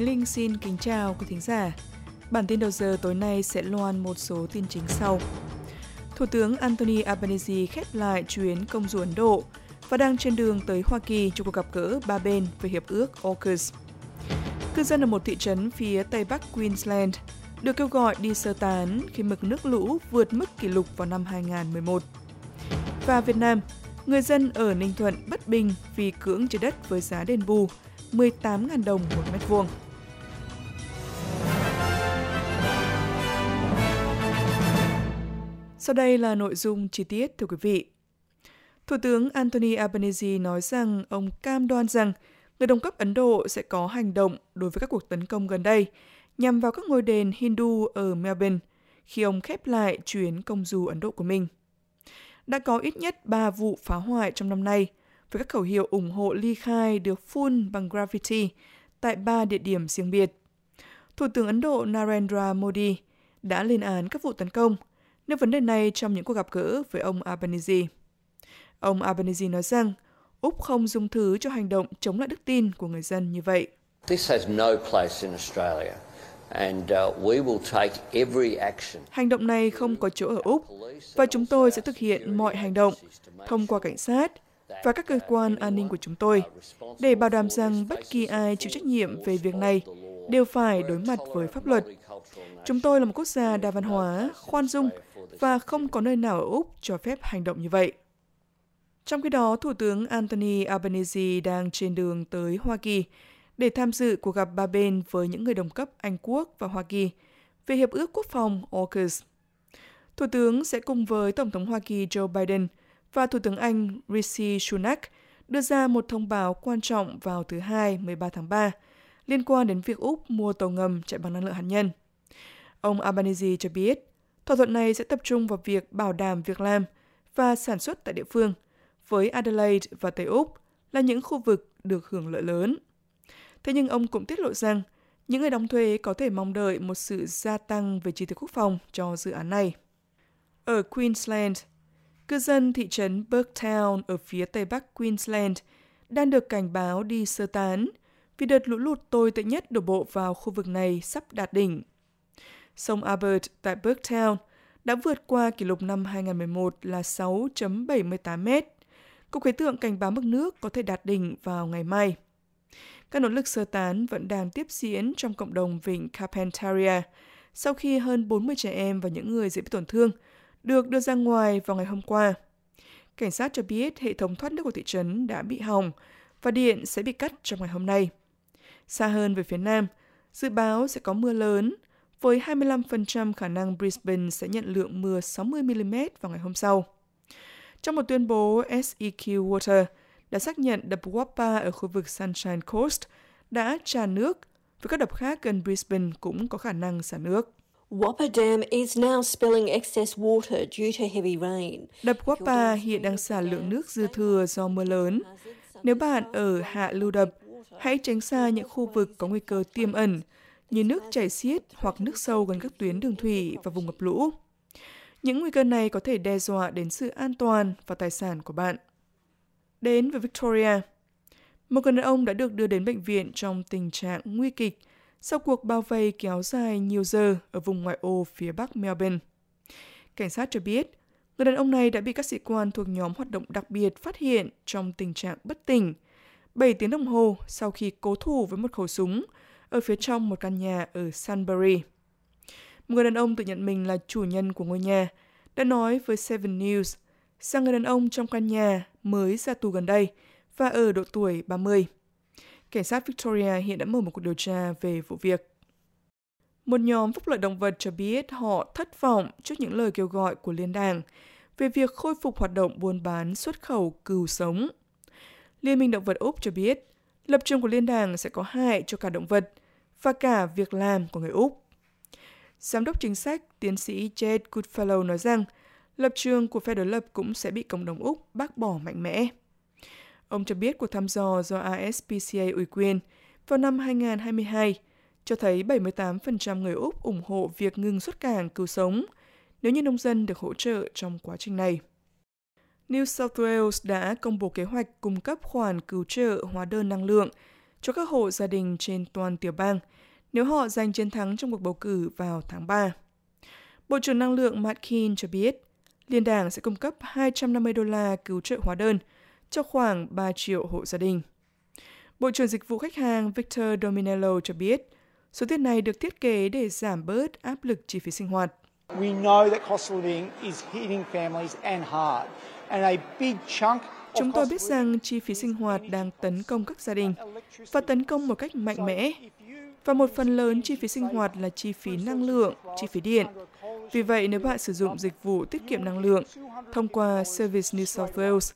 Khánh Linh xin kính chào quý thính giả. Bản tin đầu giờ tối nay sẽ loan một số tin chính sau. Thủ tướng Anthony Albanese khép lại chuyến công du Ấn Độ và đang trên đường tới Hoa Kỳ cho cuộc gặp gỡ ba bên về hiệp ước AUKUS. Cư dân ở một thị trấn phía tây bắc Queensland được kêu gọi đi sơ tán khi mực nước lũ vượt mức kỷ lục vào năm 2011. Và Việt Nam, người dân ở Ninh Thuận bất bình vì cưỡng chế đất với giá đền bù 18.000 đồng một mét vuông. Sau đây là nội dung chi tiết, thưa quý vị. Thủ tướng Anthony Albanese nói rằng ông cam đoan rằng người đồng cấp Ấn Độ sẽ có hành động đối với các cuộc tấn công gần đây nhằm vào các ngôi đền Hindu ở Melbourne khi ông khép lại chuyến công du Ấn Độ của mình. Đã có ít nhất 3 vụ phá hoại trong năm nay, với các khẩu hiệu ủng hộ ly khai được phun bằng graffiti tại ba địa điểm riêng biệt. Thủ tướng Ấn Độ Narendra Modi đã lên án các vụ tấn công, nêu vấn đề này trong những cuộc gặp gỡ với ông Albanese. Ông Albanese nói rằng Úc không dung thứ cho hành động chống lại đức tin của người dân như vậy. This has no place in Australia. And we will take every action. Hành động này không có chỗ ở Úc và chúng tôi sẽ thực hiện mọi hành động thông qua cảnh sát và các cơ quan an ninh của chúng tôi để bảo đảm rằng bất kỳ ai chịu trách nhiệm về việc này đều phải đối mặt với pháp luật. Chúng tôi là một quốc gia đa văn hóa, khoan dung và không có nơi nào ở Úc cho phép hành động như vậy. Trong khi đó, Thủ tướng Anthony Albanese đang trên đường tới Hoa Kỳ để tham dự cuộc gặp ba bên với những người đồng cấp Anh Quốc và Hoa Kỳ về Hiệp ước Quốc phòng AUKUS. Thủ tướng sẽ cùng với Tổng thống Hoa Kỳ Joe Biden và Thủ tướng Anh Rishi Sunak đưa ra một thông báo quan trọng vào thứ Hai 13 tháng 3 liên quan đến việc Úc mua tàu ngầm chạy bằng năng lượng hạt nhân. Ông Albanese cho biết, thỏa thuận này sẽ tập trung vào việc bảo đảm việc làm và sản xuất tại địa phương, với Adelaide và Tây Úc là những khu vực được hưởng lợi lớn. Thế nhưng ông cũng tiết lộ rằng những người đóng thuế có thể mong đợi một sự gia tăng về chi tiêu quốc phòng cho dự án này. Ở Queensland, cư dân thị trấn Burketown ở phía tây bắc Queensland đang được cảnh báo đi sơ tán vì đợt lũ lụt tồi tệ nhất đổ bộ vào khu vực này sắp đạt đỉnh. Sông Albert tại Bergtown đã vượt qua kỷ lục năm 2011 là 6.78 mét. Cục khí tượng cảnh báo mức nước có thể đạt đỉnh vào ngày mai. Các nỗ lực sơ tán vẫn đang tiếp diễn trong cộng đồng vịnh Carpentaria sau khi hơn 40 trẻ em và những người dễ bị tổn thương được đưa ra ngoài vào ngày hôm qua. Cảnh sát cho biết hệ thống thoát nước của thị trấn đã bị hỏng và điện sẽ bị cắt trong ngày hôm nay. Xa hơn về phía nam, dự báo sẽ có mưa lớn, với 25% khả năng Brisbane sẽ nhận lượng mưa 60mm vào ngày hôm sau. Trong một tuyên bố, SEQ Water đã xác nhận đập Wappa ở khu vực Sunshine Coast đã tràn nước, với các đập khác gần Brisbane cũng có khả năng xả nước. Wappa Dam is now spilling excess water due to heavy rain. Đập Wappa hiện đang xả lượng nước dư thừa do mưa lớn. Nếu bạn ở hạ lưu đập, hãy tránh xa những khu vực có nguy cơ tiềm ẩn như nước chảy xiết hoặc nước sâu gần các tuyến đường thủy và vùng ngập lũ. Những nguy cơ này có thể đe dọa đến sự an toàn và tài sản của bạn. Đến với Victoria, một người đàn ông đã được đưa đến bệnh viện trong tình trạng nguy kịch sau cuộc bao vây kéo dài nhiều giờ ở vùng ngoại ô phía bắc Melbourne. Cảnh sát cho biết, người đàn ông này đã bị các sĩ quan thuộc nhóm hoạt động đặc biệt phát hiện trong tình trạng bất tỉnh 7 tiếng đồng hồ sau khi cố thủ với một khẩu súng ở phía trong một căn nhà ở Sunbury. Một người đàn ông tự nhận mình là chủ nhân của ngôi nhà đã nói với Seven News rằng người đàn ông trong căn nhà mới ra tù gần đây và ở độ tuổi 30. Cảnh sát Victoria hiện đã mở một cuộc điều tra về vụ việc. Một nhóm phúc lợi động vật cho biết họ thất vọng trước những lời kêu gọi của liên đảng về việc khôi phục hoạt động buôn bán xuất khẩu cừu sống. Liên minh động vật Úc cho biết lập trường của liên đảng sẽ có hại cho cả động vật và cả việc làm của người Úc. Giám đốc chính sách tiến sĩ Jade Goodfellow nói rằng, lập trường của phe đối lập cũng sẽ bị cộng đồng Úc bác bỏ mạnh mẽ. Ông cho biết cuộc thăm dò do ASPCA ủy quyền vào năm 2022 cho thấy 78% người Úc ủng hộ việc ngừng xuất cảng cứu sống nếu như nông dân được hỗ trợ trong quá trình này. New South Wales đã công bố kế hoạch cung cấp khoản cứu trợ hóa đơn năng lượng cho các hộ gia đình trên toàn tiểu bang nếu họ giành chiến thắng trong cuộc bầu cử vào tháng 3. Bộ trưởng Năng lượng Matt Keane cho biết, Liên đảng sẽ cung cấp 250 đô la cứu trợ hóa đơn cho khoảng 3 triệu hộ gia đình. Bộ trưởng Dịch vụ Khách hàng Victor Dominello cho biết, số tiền này được thiết kế để giảm bớt áp lực chi phí sinh hoạt. We know that cost of living is hitting families and hard, and a big chunk Chúng tôi biết rằng chi phí sinh hoạt đang tấn công các gia đình và tấn công một cách mạnh mẽ. Và một phần lớn chi phí sinh hoạt là chi phí năng lượng, chi phí điện. Vì vậy, nếu bạn sử dụng dịch vụ tiết kiệm năng lượng thông qua Service New South Wales,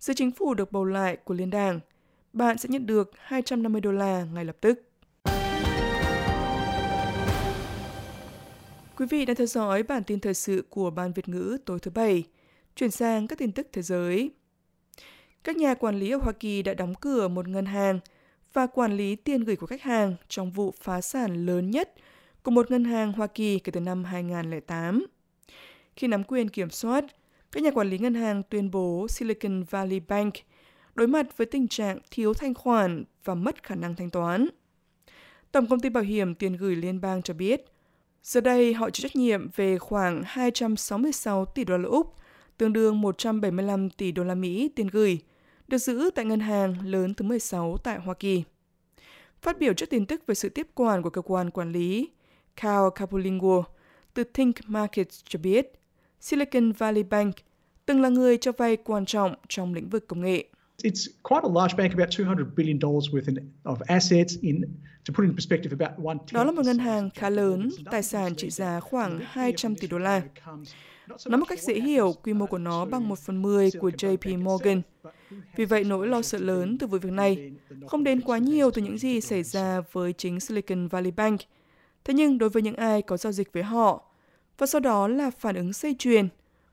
dưới chính phủ được bầu lại của liên đảng, bạn sẽ nhận được 250 đô la ngay lập tức. Quý vị đang theo dõi bản tin thời sự của Ban Việt ngữ tối thứ Bảy. Chuyển sang các tin tức thế giới. Các nhà quản lý ở Hoa Kỳ đã đóng cửa một ngân hàng và quản lý tiền gửi của khách hàng trong vụ phá sản lớn nhất của một ngân hàng Hoa Kỳ kể từ năm 2008. Khi nắm quyền kiểm soát, các nhà quản lý ngân hàng tuyên bố Silicon Valley Bank đối mặt với tình trạng thiếu thanh khoản và mất khả năng thanh toán. Tổng công ty bảo hiểm tiền gửi liên bang cho biết, giờ đây họ chịu trách nhiệm về khoảng 266 tỷ đô la Úc, tương đương 175 tỷ đô la Mỹ tiền gửi, được giữ tại ngân hàng lớn thứ 16 tại Hoa Kỳ. Phát biểu trước tin tức về sự tiếp quản của cơ quan quản lý, Carl Capolingo từ Think Markets cho biết, Silicon Valley Bank từng là người cho vay quan trọng trong lĩnh vực công nghệ. It's quite a large bank, about 200 billion dollars worth of assets in to put in perspective about one Đó là một ngân hàng khá lớn, tài sản trị giá khoảng 200 tỷ đô la. Nói một cách dễ hiểu, quy mô của nó bằng một phần mười của JP Morgan. Vì vậy, nỗi lo sợ lớn từ vụ việc này không đến quá nhiều từ những gì xảy ra với chính Silicon Valley Bank. Thế nhưng đối với những ai có giao dịch với họ, và sau đó là phản ứng dây chuyền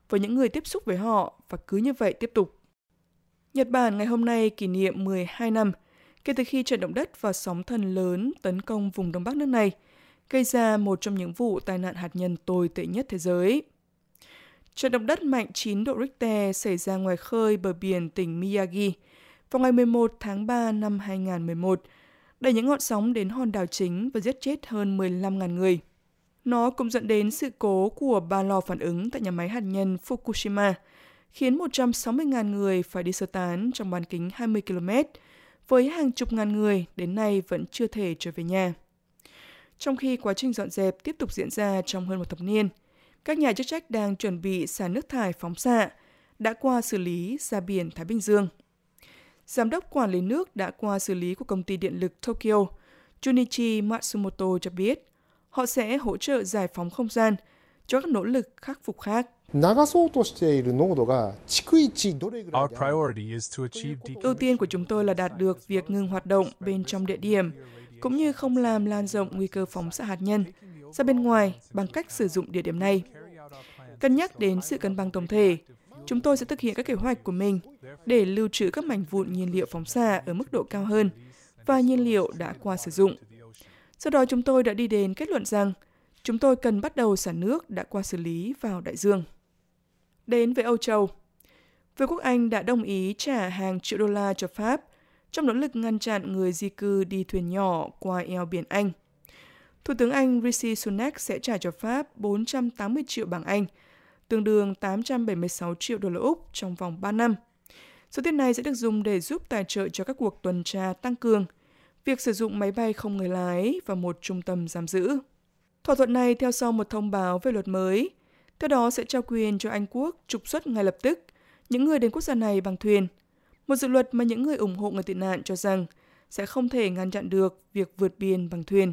với những người tiếp xúc với họ và cứ như vậy tiếp tục. Nhật Bản ngày hôm nay kỷ niệm 12 năm kể từ khi trận động đất và sóng thần lớn tấn công vùng Đông Bắc nước này, gây ra một trong những vụ tai nạn hạt nhân tồi tệ nhất thế giới. Trận động đất mạnh 9 độ Richter xảy ra ngoài khơi bờ biển tỉnh Miyagi vào ngày 11 tháng 3 năm 2011, đẩy những ngọn sóng đến hòn đảo chính và giết chết hơn 15.000 người. Nó cũng dẫn đến sự cố của ba lò phản ứng tại nhà máy hạt nhân Fukushima, khiến 160.000 người phải đi sơ tán trong bán kính 20 km, với hàng chục ngàn người đến nay vẫn chưa thể trở về nhà. Trong khi quá trình dọn dẹp tiếp tục diễn ra trong hơn một thập niên, các nhà chức trách đang chuẩn bị xả nước thải phóng xạ đã qua xử lý ra biển Thái Bình Dương. Giám đốc quản lý nước đã qua xử lý của công ty điện lực Tokyo, Junichi Matsumoto cho biết, họ sẽ hỗ trợ giải phóng không gian cho các nỗ lực khắc phục khác. Ưu tiên của chúng tôi là đạt được việc ngừng hoạt động bên trong địa điểm, cũng như không làm lan rộng nguy cơ phóng xạ hạt nhân ra bên ngoài bằng cách sử dụng địa điểm này. Cân nhắc đến sự cân bằng tổng thể, chúng tôi sẽ thực hiện các kế hoạch của mình để lưu trữ các mảnh vụn nhiên liệu phóng xạ ở mức độ cao hơn và nhiên liệu đã qua sử dụng. Sau đó chúng tôi đã đi đến kết luận rằng chúng tôi cần bắt đầu xả nước đã qua xử lý vào đại dương. Đến với Âu Châu, Vương quốc Anh đã đồng ý trả hàng triệu đô la cho Pháp trong nỗ lực ngăn chặn người di cư đi thuyền nhỏ qua eo biển Anh. Thủ tướng Anh Rishi Sunak sẽ trả cho Pháp 480 triệu bảng Anh, tương đương 876 triệu đô la Úc trong vòng 3 năm. Số tiền này sẽ được dùng để giúp tài trợ cho các cuộc tuần tra tăng cường, việc sử dụng máy bay không người lái và một trung tâm giam giữ. Thỏa thuận này theo sau một thông báo về luật mới, theo đó sẽ trao quyền cho Anh quốc trục xuất ngay lập tức những người đến quốc gia này bằng thuyền. Một dự luật mà những người ủng hộ người tị nạn cho rằng sẽ không thể ngăn chặn được việc vượt biên bằng thuyền.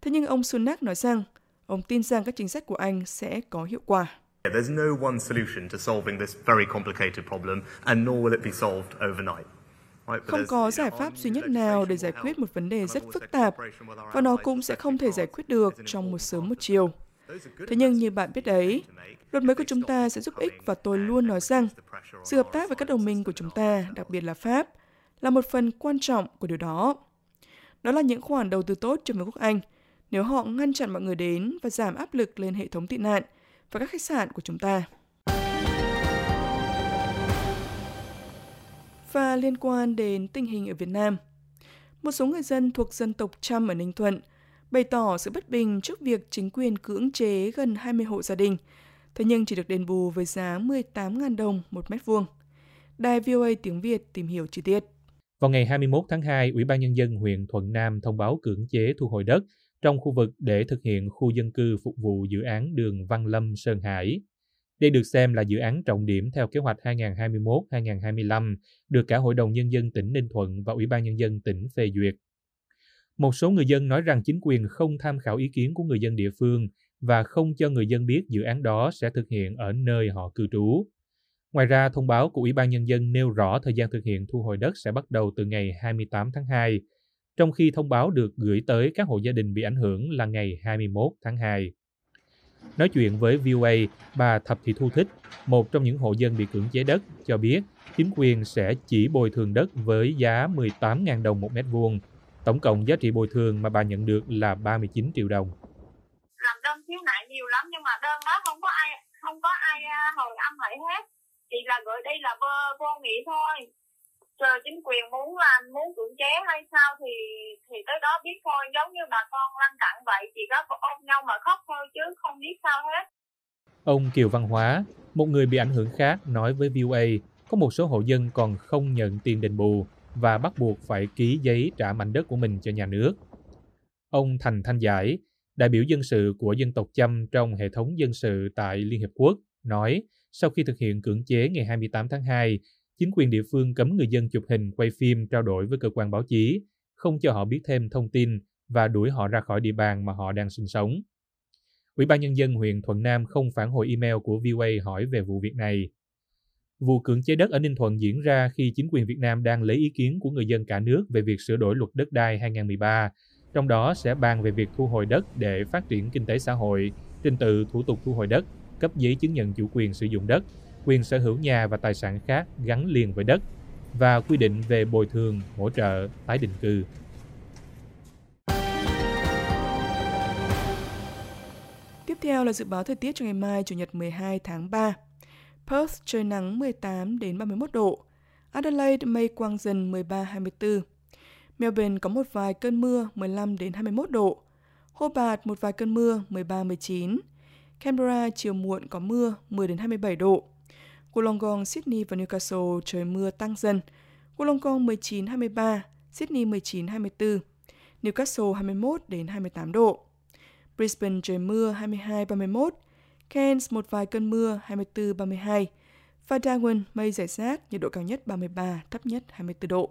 Thế nhưng ông Sunak nói rằng ông tin rằng các chính sách của Anh sẽ có hiệu quả. There's no one solution to solving this very complicated problem and nor will it be solved overnight. Không có giải pháp duy nhất nào để giải quyết một vấn đề rất phức tạp và nó cũng sẽ không thể giải quyết được trong một sớm một chiều. Thế nhưng như bạn biết đấy, luật mới của chúng ta sẽ giúp ích và tôi luôn nói rằng sự hợp tác với các đồng minh của chúng ta, đặc biệt là Pháp, là một phần quan trọng của điều đó. Đó là những khoản đầu tư tốt cho Vương quốc Anh nếu họ ngăn chặn mọi người đến và giảm áp lực lên hệ thống tị nạn và các khách sạn của chúng ta. Và liên quan đến tình hình ở Việt Nam, một số người dân thuộc dân tộc Chăm ở Ninh Thuận bày tỏ sự bất bình trước việc chính quyền cưỡng chế gần 20 hộ gia đình, thế nhưng chỉ được đền bù với giá 18.000 đồng một mét vuông. Đài VOA tiếng Việt tìm hiểu chi tiết. Vào ngày 21 tháng 2, Ủy ban Nhân dân huyện Thuận Nam thông báo cưỡng chế thu hồi đất trong khu vực để thực hiện khu dân cư phục vụ dự án đường Văn Lâm Sơn Hải. Đây được xem là dự án trọng điểm theo kế hoạch 2021-2025 được cả Hội đồng Nhân dân tỉnh Ninh Thuận và Ủy ban Nhân dân tỉnh phê duyệt. Một số người dân nói rằng chính quyền không tham khảo ý kiến của người dân địa phương và không cho người dân biết dự án đó sẽ thực hiện ở nơi họ cư trú. Ngoài ra, thông báo của Ủy ban Nhân dân nêu rõ thời gian thực hiện thu hồi đất sẽ bắt đầu từ ngày 28 tháng 2, trong khi thông báo được gửi tới các hộ gia đình bị ảnh hưởng là ngày 21 tháng 2. Nói chuyện với VOA, bà Thập Thị Thu Thích, một trong những hộ dân bị cưỡng chế đất, cho biết chính quyền sẽ chỉ bồi thường đất với giá 18.000 đồng một mét vuông. Tổng cộng giá trị bồi thường mà bà nhận được là 39 triệu đồng. Làm đơn khiếu nại nhiều lắm nhưng mà đơn đó không có ai không có ai à, hồi âm lại hết. Chỉ là gửi đây là vô, vô nghị thôi chờ chính quyền muốn làm muốn cưỡng chế hay sao thì thì tới đó biết thôi giống như bà con lăn cặn vậy chỉ có ôm nhau mà khóc thôi chứ không biết sao hết ông Kiều Văn Hóa một người bị ảnh hưởng khác nói với VOA có một số hộ dân còn không nhận tiền đền bù và bắt buộc phải ký giấy trả mảnh đất của mình cho nhà nước. Ông Thành Thanh Giải, đại biểu dân sự của dân tộc Chăm trong hệ thống dân sự tại Liên Hiệp Quốc, nói sau khi thực hiện cưỡng chế ngày 28 tháng 2, chính quyền địa phương cấm người dân chụp hình, quay phim, trao đổi với cơ quan báo chí, không cho họ biết thêm thông tin và đuổi họ ra khỏi địa bàn mà họ đang sinh sống. Ủy ban Nhân dân huyện Thuận Nam không phản hồi email của VOA hỏi về vụ việc này. Vụ cưỡng chế đất ở Ninh Thuận diễn ra khi chính quyền Việt Nam đang lấy ý kiến của người dân cả nước về việc sửa đổi luật đất đai 2013, trong đó sẽ bàn về việc thu hồi đất để phát triển kinh tế xã hội, trình tự thủ tục thu hồi đất, cấp giấy chứng nhận chủ quyền sử dụng đất, quyền sở hữu nhà và tài sản khác gắn liền với đất và quy định về bồi thường, hỗ trợ, tái định cư. Tiếp theo là dự báo thời tiết cho ngày mai Chủ nhật 12 tháng 3. Perth trời nắng 18 đến 31 độ. Adelaide mây quang dần 13-24. Melbourne có một vài cơn mưa 15 đến 21 độ. Hobart một vài cơn mưa 13-19. Canberra chiều muộn có mưa 10 đến 27 độ. Wollongong, Sydney và Newcastle trời mưa tăng dần. Wollongong 19-23, Sydney 19-24, Newcastle 21 đến 28 độ. Brisbane trời mưa 22-31, Cairns một vài cơn mưa 24-32 và Darwin mây rải rác, nhiệt độ cao nhất 33, thấp nhất 24 độ.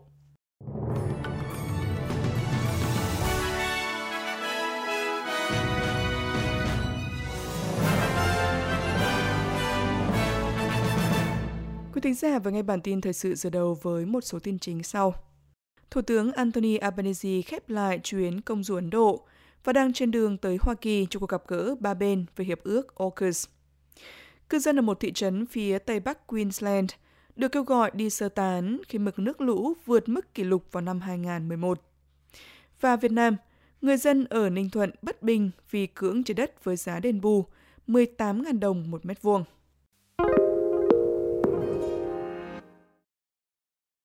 Quý thính giả vừa nghe bản tin thời sự giờ đầu với một số tin chính sau. Thủ tướng Anthony Albanese khép lại chuyến công du Ấn Độ và đang trên đường tới Hoa Kỳ cho cuộc gặp gỡ ba bên về hiệp ước AUKUS. Cư dân ở một thị trấn phía tây bắc Queensland được kêu gọi đi sơ tán khi mực nước lũ vượt mức kỷ lục vào năm 2011. Và Việt Nam, người dân ở Ninh Thuận bất bình vì cưỡng chế đất với giá đền bù 18.000 đồng một mét vuông.